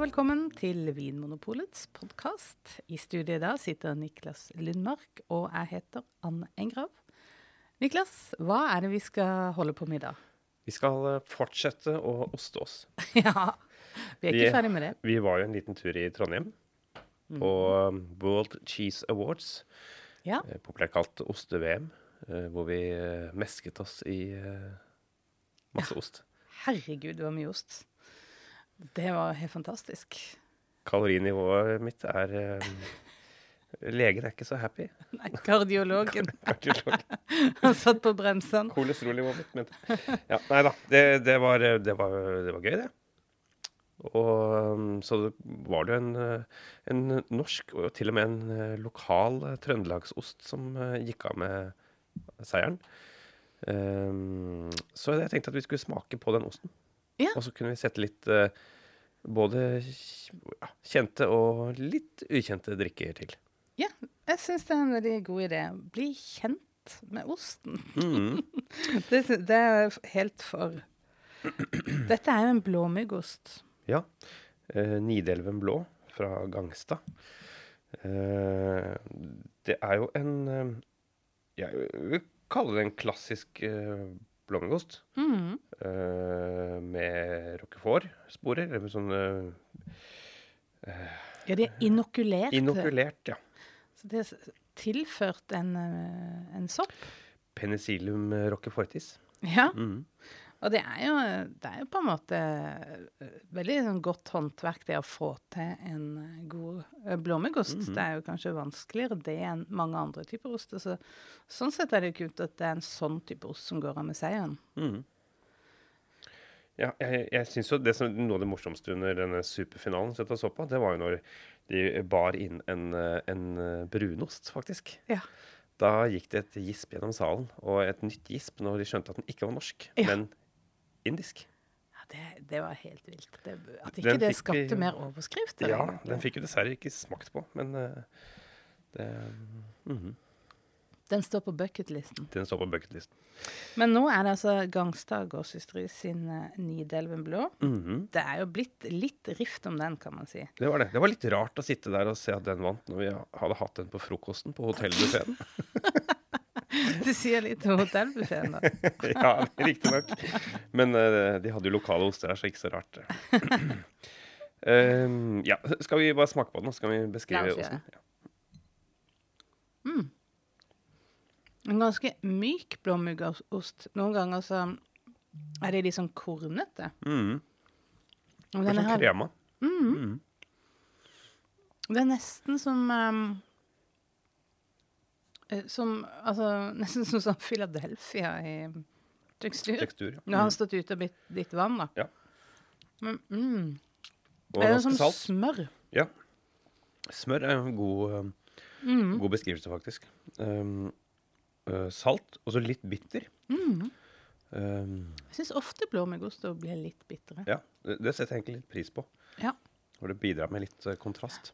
og velkommen til Vinmonopolets podkast. I studio i dag sitter Niklas Lundmark, og jeg heter Anne Engrav. Niklas, hva er det vi skal holde på med i dag? Vi skal eh, fortsette å oste oss. ja, vi er ikke Vi- ferdig med det. Vi var jo en liten tur i Trondheim på um, World Cheese Awards, Ja, eh, populært kalt oste-VM, eh, hvor vi eh, mesket oss i masse masse ost. herregud, det var mye ost. Det var helt fantastisk. Kalorinivået mitt er um, Legen er ikke så happy. Nei, kardiologen Kardiolog. han satt på bremsen. Kolesterolnivået mitt, mente ja, Nei da. Det, det, var, det, var, det var gøy, det. Og um, så var det en, en norsk, og til og med en eh, lokal eh, trøndelagsost som gikk av med seieren. Um, så jeg tenkte at vi skulle smake på den osten. Ja. Og så kunne vi sette litt eh, både kjente og litt ukjente drikker til. Ja, jeg syns det er en veldig god idé. Bli kjent med osten. Mm. Det, det er helt for Dette er jo en blåmuggost. Ja. Eh, Nidelven blå fra Gangstad. Eh, det er jo en eh, Jeg vil kalle det en klassisk eh, blåmuggost. Mm. uh, med roquefort-sporer. Eller sånne Ja, de er inokulert. inokulert, ja. Så det er tilført en, eh, en sopp. Penicillium roquefortis. Ja. Mm. Og det er jo, det er jo på en måte eh, veldig sånn godt håndverk det å få til en eh, god blåmuggost. Mm -hmm. Det er jo kanskje vanskeligere det enn mange andre typer oster. Så, sånn sett er det jo kult at det er en sånn type ost som går av med seieren. Mm. Ja, jeg, jeg synes jo det som Noe av det morsomste under denne superfinalen som jeg så på, det var jo når de bar inn en, eh, en eh, brunost, faktisk. Ja. Da gikk det et gisp gjennom salen, og et nytt gisp når de skjønte at den ikke var norsk, Ja. men indisk. Ja, det, det var helt vilt. Det, at ikke Den det skapte vi- mer overskrift. Ja, egentlig. den fikk jo dessverre ikke smakt på, men eh, det, -hmm. Den står på bucketlisten. den står på bucketlisten. Men nå er det altså Gangstad gårdsysteri sin uh, Nidelven blå. Mhm, Det er jo blitt litt rift om den, kan man si. Det var det. Det var litt rart å sitte der og se at den vant, når vi hadde hatt den på frokosten på hotellbuffeen. Det sier litt om hotellbuffeen, da. ja, riktignok. Men uh, de hadde jo lokale oster her, så ikke så rart. Uh, ja, skal vi bare smake på den, og så skal vi beskrive osten? Ja. En ganske myk blåmuggost. Noen ganger så er de litt sånn kornete. Mm. Og Det er sånn her, krema. Mm. det er nesten som um, Som Altså nesten som sånn Philadelphia i tekstur. Tekstur. ja. Nå har han stått ute og blitt litt vann, da. Ja. Men mm, Og det er som salt. smør. Ja. Smør er en god, um, Mm. god beskrivelse, faktisk. Um, salt, og så litt bitter. Mm. Um, Jeg syns ofte blåmuggost blir litt bitre. ja, det, setter jeg egentlig litt pris på. Ja. Hvor det bidrar med litt kontrast.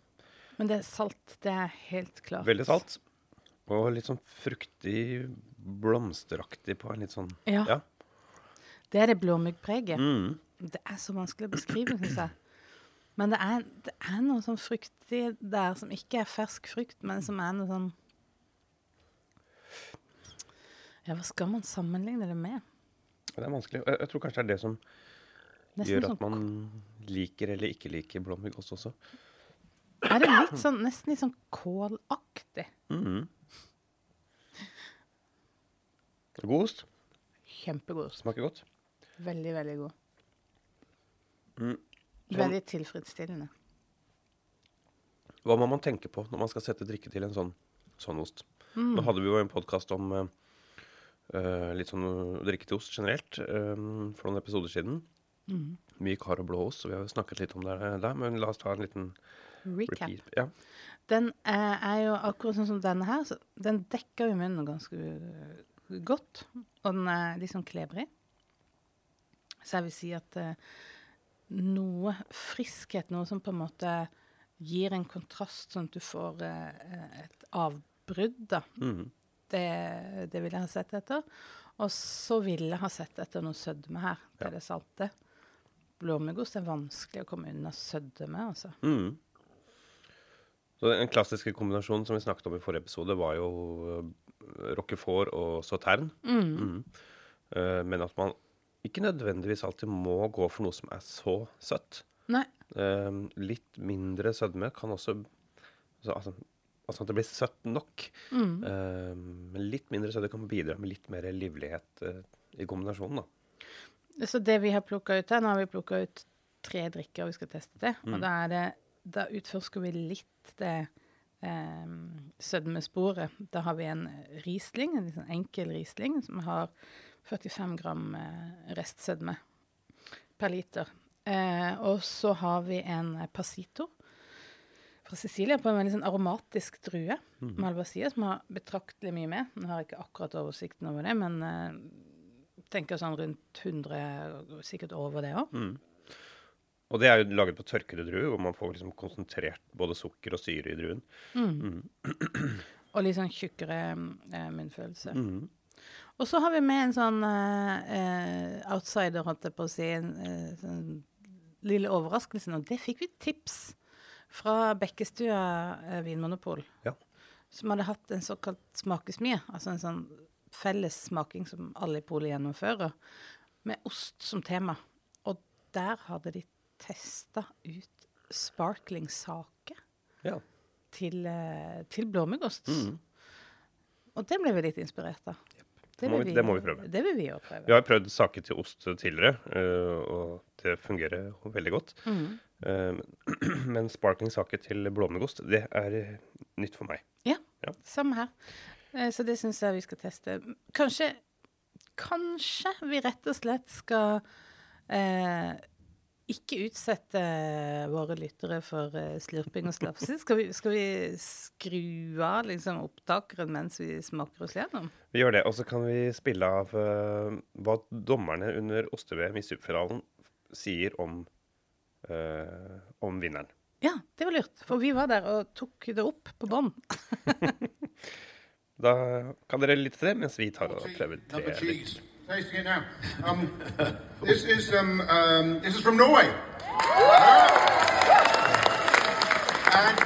Men det er salt. Det er helt klart. Veldig salt. Og litt sånn fruktig, blomsteraktig på en litt sånn Ja. Ja. Det er det blåmuggpreget. Mm. Det er så vanskelig å beskrive, syns jeg. Men det er, det er noe sånn fruktig der som ikke er fersk frukt, men som er noe sånn Ja, hva skal man sammenligne det med? Det er vanskelig. Jeg, jeg tror kanskje det er det som Nesten gjør sånn, at man liker eller ikke liker blåmuggost også. Er det litt sånn, nesten litt sånn kålaktig? Mhm. God ost. Kjempegod. ost. Smaker godt. Veldig, veldig god. Mm. Sånn- Veldig tilfredsstillende. Hva må man tenke på når man skal sette drikke til en sånn, sånn ost? Mm. Nå hadde vi jo en podkast om eh, eh, litt sånn uh, drikke til ost generelt eh, for noen episoder siden. Mm. Myk, hard og blå ost, så vi har snakket litt om det der. Men la oss ta en liten Recap. repeat. Ja. Den eh, er jo akkurat sånn som denne her. Så den dekker jo munnen ganske eh, godt. Og den er litt sånn klebrig. Så jeg vil si at eh, noe friskhet, noe som på en måte gir en kontrast, sånn at du får eh, et avbrudd, da. Mhm. Det, det vil jeg ha sett etter. Og så vil jeg ha sett etter noe sødme her. til ja. det salte. blåmuggost er vanskelig å komme unna sødme, altså. Mm. Så Den klassiske kombinasjonen som vi snakket om i forrige episode, var jo roquefort og sauterne. Mm. Uh, men at man ikke nødvendigvis alltid må gå for noe som er så søtt. Uh, litt mindre sødme kan også altså, altså at det blir søtt nok. Mm. Uh, men litt mindre sødme kan bidra med litt mer livlighet i kombinasjonen. da. Så det vi har plukka ut her, nå har vi plukka ut tre drikker vi skal teste til. Mm. Og da, er det, da utforsker vi litt det eh, sødmesporet. Da har vi en Riesling, en sånn enkel Riesling, som har 45 gram eh, restsødme per liter. Eh, og så har vi en Pasito fra Sicilia på en veldig sånn aromatisk drue. Malvasia, som har betraktelig mye med. Nå har jeg ikke akkurat oversikten over det, men eh, tenker sånn rundt 100, sikkert over det òg. Og det er jo laget på tørkede druer, hvor man får liksom konsentrert både sukker og syre i druen. Og litt sånn tjukkere eh, munnfølelse. Mm. Og så har vi med en sånn eh, outsider, holdt jeg på å si, en eh, sånn lille overraskelse Og Det fikk vi tips fra Bekkestua eh, vinmonopol, Ja. som hadde hatt en såkalt smakesmie, altså en sånn felles smaking som alle i polet gjennomfører, med ost som tema. Og der hadde de testa ut sparkling sake ja. til, eh, til blåmuggost. Mm. Og det ble vi litt inspirert av. Det må vi- det må vi prøve. Det vil vi òg prøve. Vi har prøvd sake til ost tidligere, øh, og det fungerer veldig godt. Mhm. Eh, Men sparkling sake til blåmuggost, det er eh, nytt for meg. Ja, Ja. samme her. Eh, Så det syns jeg vi skal teste. Kanskje, kanskje vi rett og slett skal eh, ikke utsette våre lyttere for eh, slurping og slafsing. Skal, vi- skal vi skru av liksom, opptakeren mens vi smaker oss gjennom? Vi gjør det, og så kan vi spille av uh, hva dommerne under oste-VM i superfinalen sier om, uh, om vinneren. Ja, det var lurt. For vi var der og tok det opp på bånd. Da kan dere lytte til det mens vi tar og prøver tre. Tasting it now. Um, this is um, um, this is from Norway. And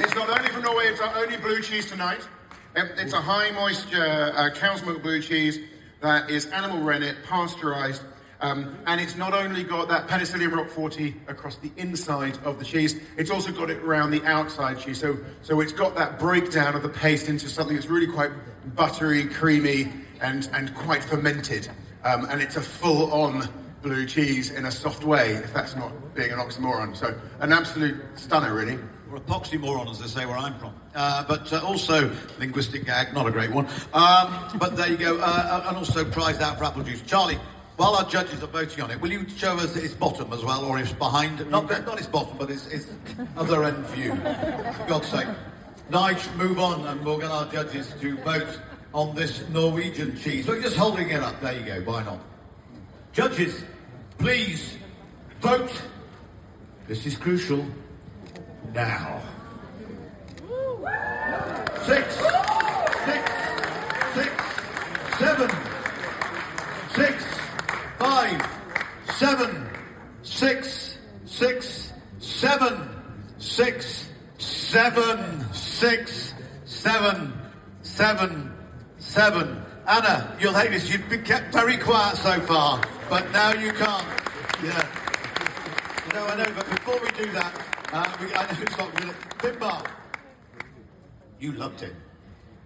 it's not only from Norway, it's our only blue cheese tonight. It's a high moisture uh, cow's milk blue cheese that is animal rennet, pasteurized. Um, and it's not only got that penicillium roqueforti across the inside of the cheese, it's also got it around the outside cheese. So, so it's got that breakdown of the paste into something that's really quite buttery, creamy, and, and quite fermented. Um, and it's a full-on blue cheese in a soft way, if that's not being an oxymoron. So an absolute stunner, really. Or a poxymoron, as they say where I'm from. Uh, but uh, also, linguistic gag, not a great one. Um, but there you go. Uh, and also prized out for apple juice. Charlie, while our judges are voting on it, will you show us its bottom as well, or its behind? Not, not its bottom, but its, its other end view. For God's sake. Nige, move on, and we'll get our judges to vote on this Norwegian cheese. Look, just holding it up. There you go. Why not? Judges, please vote. This is crucial. Now. Six, six, six, seven, six, five, seven, six, six, seven, six, seven, six, seven, seven, seven. Anna, you'll hate this. You've been kept very quiet so far, but now you can't. Yeah. No, I know, but before we do that, uh, we, I know it's not good. Finbar, you loved it.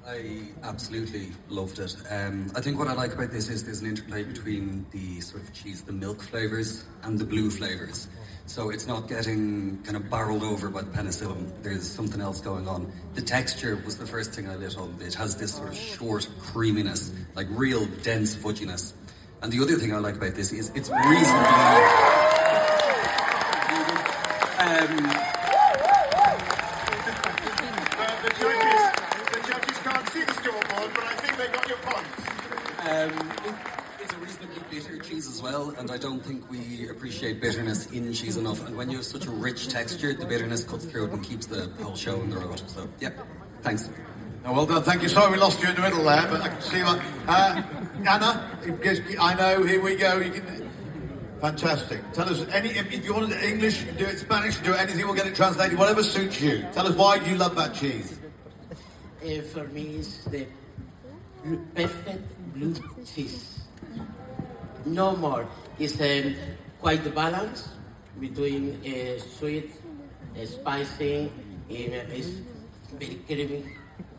I absolutely loved it. Um, I think what I like about this is there's an interplay between the sort of cheese, the milk flavors, and the blue flavors. So it's not getting kind of barreled over by the penicillin. There's something else going on. The texture was the first thing I lit on. It has this sort of oh. short creaminess, like real dense fudginess. And the other thing I like about this is it's reasonably. Um, The, the judges, the judges can't see the scoreboard, but I think they got your points. Um, it- it's a reasonably bitter cheese as well, and I don't think we appreciate bitterness in cheese enough. And when you have such a rich texture, the bitterness cuts through it and keeps the whole show in the road. So, yeah, thanks. Oh, well done. Thank you. Sorry we lost you in the middle there, but I can see that. Uh, Anna, it gives me- I know. Here we go. You can. Fantastic. Tell us any if, if you want it in English, you can do it in Spanish, do it anything. We'll get it translated. Whatever suits you. Tell us why you love that cheese? Uh, for me, it's the perfect blue cheese. No more. It's um, quite the balance between uh, sweet, uh, spicy, uh, it's very creamy,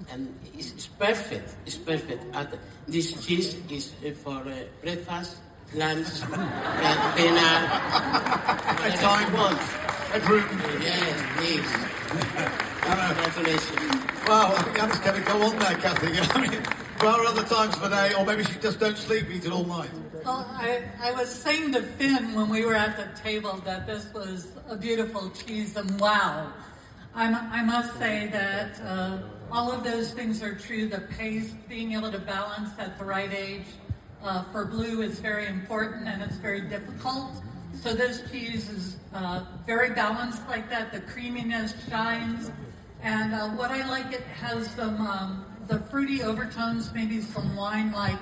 and it's, it's perfect. It's perfect. And this cheese is uh, for uh, breakfast, lunch, and dinner, whatever you want. Bedroom. Yes, please. Congratulations. Wow, I think Anna's going to go on there, Kathy. I mean, there are other times of the day, or maybe she just don't sleep, eat it all night. Well, I, I was saying to Finn when we were at the table that this was a beautiful cheese, and wow. I'm, I must say that uh, all of those things are true. The pace, being able to balance at the right age uh, for blue is very important and it's very difficult. So this cheese is uh, very balanced like that. The creaminess shines. And uh, what I like, it has some um, the fruity overtones, maybe some wine-like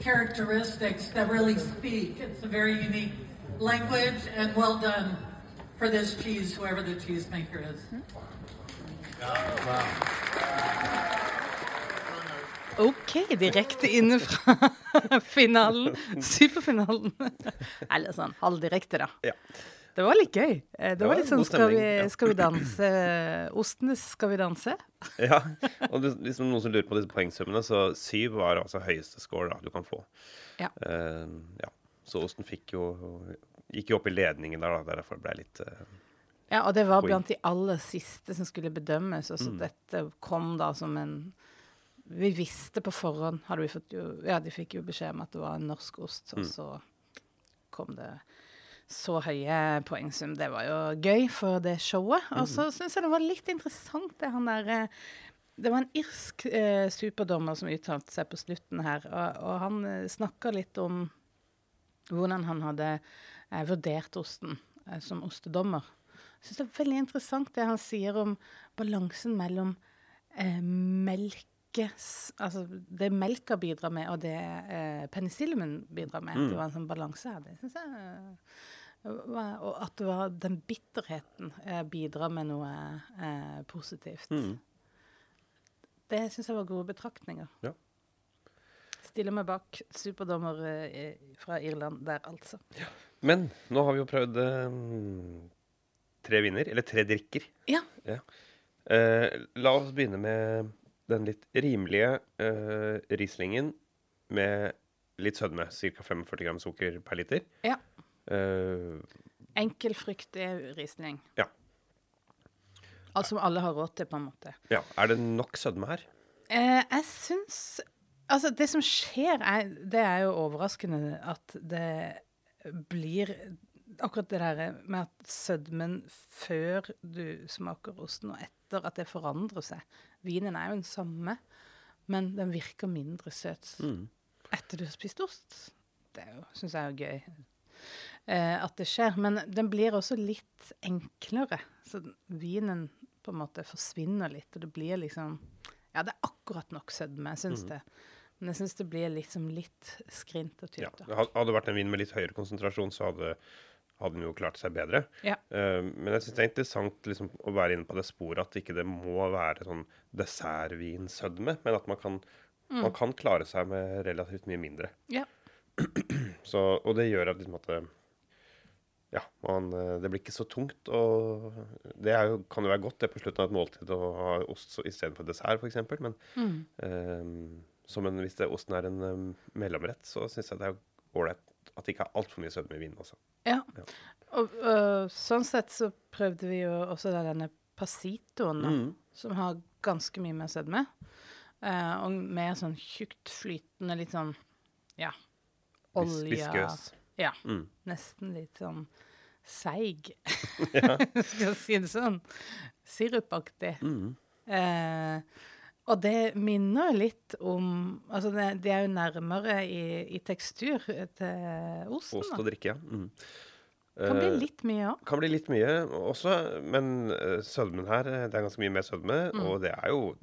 characteristics that really speak. It's a very unique language, and well done for this cheese, whoever the cheesemaker is. OK, direkte inne fra finalen. Superfinalen. Eller sånn halvdirekte, da. Ja. Det var litt gøy. Eh, Det var litt sånn skal vi, skal vi danse Ostenes Skal vi danse? Ja, og det, liksom noen som lurer på disse poengsummene, så syv var altså høyeste score da, du kan få. Ja. Uh, ja. Så Osten fikk jo gikk jo opp i ledningen der, da. Derfor ble det litt uh, Ja, og det var blant de aller siste som skulle bedømmes. Og så dette kom da som en Vi visste på forhånd, hadde vi fått jo Ja, de fikk jo beskjed om at det var en norsk ost, og så kom det så høye poengsum. Det var jo gøy for det showet. Og så syns jeg det var litt interessant, det han der eh, Det var en irsk eh, superdommer som uttalte seg på slutten her, og, og han eh, snakka litt om hvordan han hadde eh, vurdert osten eh, som ostedommer. Jeg syns det er veldig interessant det han sier om balansen mellom eh, melkes Altså det melka bidrar med, og det eh, penicilliumen bidrar med. Det var en sånn balanse her. Det syns jeg eh, Og at det var den bitterheten eh, bidrar med noe eh, positivt. Det syns jeg var gode betraktninger. Ja. Stiller meg bak superdommer eh, fra Irland der, altså. Ja. Men nå har vi jo prøvd eh, tre viner, eller tre drikker. Ja. Eh, la oss begynne med den litt rimelige eh, Rieslingen med litt sødme. Ca. 45 gram sukker per liter. ja. Eh, Enkel fruktig Riesling. ja. Alt som alle har råd til, på en måte. ja. Er det nok sødme her? Eh, jeg syns Altså, det som skjer, er Det er jo overraskende at det blir Akkurat det der med at sødmen før du smaker osten, og etter at det forandrer seg. Vinen er jo den samme, men den virker mindre søt etter du har spist ost. Det syns jeg er jo gøy. Eh, at det skjer. Men den blir også litt enklere. Så vinen på en måte forsvinner litt, og det blir liksom Ja, det er akkurat nok sødme, jeg mm. det. Men jeg syns det blir liksom litt skrint og Ja. tynt. det Hadde det vært en vin med litt høyere konsentrasjon, så hadde, hadde den jo klart seg bedre. Ja. Uh, men jeg syns det er interessant liksom, å være inne på det sporet at ikke det må være sånn dessertvinsødme, men at man kan, Mm. man kan klare seg med relativt mye mindre. Ja. Så, og det gjør at liksom at det, ja, man, eh, det blir ikke så tungt. Og det jo, kan jo være godt det på slutten av et måltid å ha ost istedenfor dessert, f.eks. Men Mm. eh, som en, hvis det, osten er en um, mellomrett, så syns jeg det er ålreit at det ikke er altfor mye sødme i vinen også. ja. Og og, sånn sett så prøvde vi jo også denne pasitoen, Mm. som har ganske mye mer sødme. Eh, og mer sånn tjukt flytende, litt sånn ja, olje Viskøs. Ja. Mm. Nesten litt sånn seig, skal jeg si det sånn. Sirupaktig. Mm. Eh, og det minner litt om Altså, det, det er jo nærmere i, i tekstur til osten. Ost og drikke, ja. Mm. Kan bli Eh, litt mye òg. kan bli litt mye også, men eh, sødmen her, eh, det er ganske mye mer sødme, Mm. og det er jo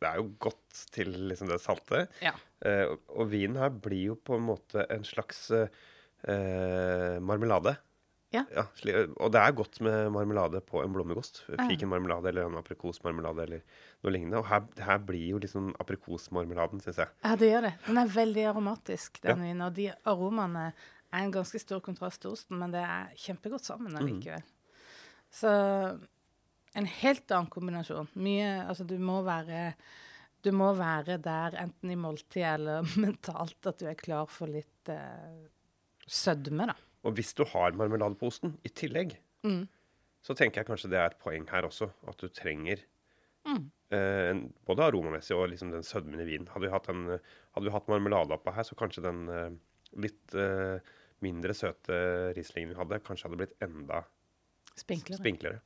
det er jo godt til liksom det salte. Ja. Eh, og, og vinen her blir jo på en måte en slags eh, eh, marmelade. Ja. ja. og det er godt med marmelade på en blåmuggost. Fikenmarmelade eller en aprikosmarmelade eller noe lignende. Og her, her blir jo liksom aprikosmarmeladen, syns jeg. Ja, det gjør det. Den er veldig aromatisk, den Ja. vinen. Og de aromaene er en ganske stor kontrast til osten, men det er kjempegodt sammen allikevel. Så en helt annen kombinasjon. Mye Altså, du må være du må være der enten i måltid eller mentalt at du er klar for litt eh, sødme, da. Og hvis du har marmelade på osten i tillegg, Mm. så tenker jeg kanskje det er et poeng her også. At du trenger Mm. eh, både aromamessig og liksom den sødmen i vinen. Hadde vi hatt, en, hadde vi hatt marmelade oppå her, så kanskje den eh, litt eh, mindre søte Rieslingen vi hadde, kanskje hadde blitt enda Spinklere. spinklere.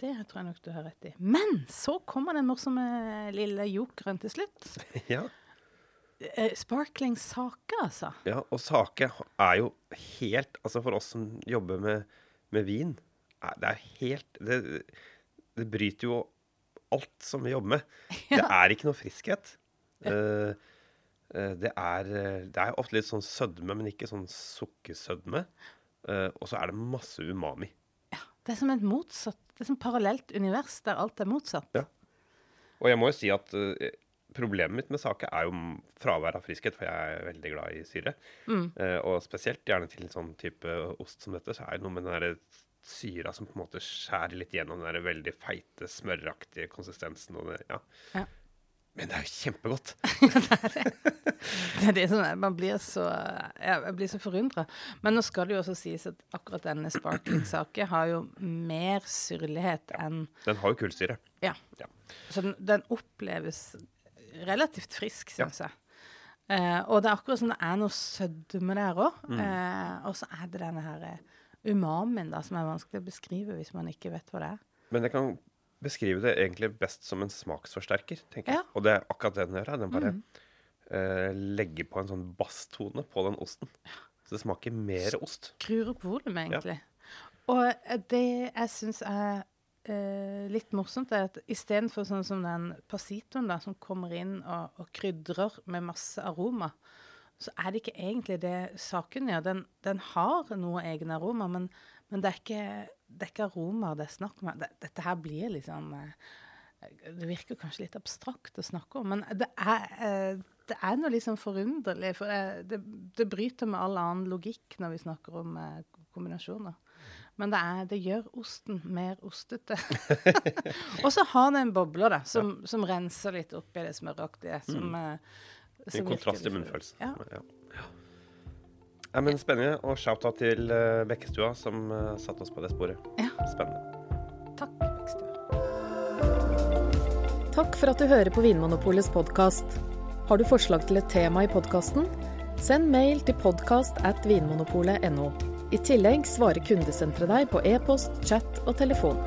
Det tror jeg nok du har rett i. Men så kommer den morsomme lille jokeren til slutt. ja. Eh, sparkling sake, altså. ja. Og sake er jo helt Altså for oss som jobber med, med vin, er, det er helt det, det bryter jo alt som vi jobber med. Det er ikke noe friskhet. Uh, det, er, det er ofte litt sånn sødme, men ikke sånn sukkersødme. Uh, og så er det masse umami. Ja, Det er som et motsatt, det er som parallelt univers der alt er motsatt. Ja. Og jeg må jo si at problemet mitt med sake er jo fravær av friskhet, for jeg er veldig glad i syre. Eh, og spesielt gjerne til en sånn type ost som dette, så er det noe med den derre syra som på en måte skjærer litt gjennom den der veldig feite, smøraktige konsistensen. Det, ja. Ja. Men det er jo kjempegodt. Det er det som er, man blir så, ja, jeg blir så forundra. Men nå skal det jo også sies at akkurat denne sparkling-saken har jo mer syrlighet enn Den har jo kullsyre. Ja. Ja. Så den, den oppleves relativt frisk, Ja. syns jeg. Eh, og det er akkurat som det er noe sødme der òg. Mm. Eh, og så er det denne her umamen umamien da, som er vanskelig å beskrive hvis man ikke vet hva det er. Men jeg kan beskrive det egentlig best som en smaksforsterker, tenker jeg. Og det er akkurat det den gjør. her. Den bare eh, legger på en sånn basstone på den osten. Så det smaker mer ost. Skrur opp volumet, egentlig. Og eh, det jeg syns er eh, litt morsomt, er at istedenfor sånn som den pasitoen da, som kommer inn og, og krydrer med masse aroma, så er det ikke egentlig det saken gjør. Den, den har noe egen aroma, men, men det, er ikke, ikke aromaer det er snakk om. Dette her blir liksom eh, Det virker kanskje litt abstrakt å snakke om, men det er, eh, det er noe liksom forunderlig. For det, det, det bryter med all annen logikk når vi snakker om eh, kombinasjoner. Men det, er, det gjør osten mer ostete. og så har det en boble da, som, som renser litt opp i det smøraktige. Som, mm. Som kontrast til munnfølelsen. Ja. Ja. Ja. Ja, men spennende. Og shout-out til uh, Bekkestua, som uh, satte oss på det sporet. Ja. Spennende. Takk, Bekkestua. Takk for at du hører på Vinmonopolets podkast. Har du forslag til et tema i podkasten? Send mail til podkast at vinmonopolet.no. I tillegg svarer kundesenteret deg på e-post, chat og telefon.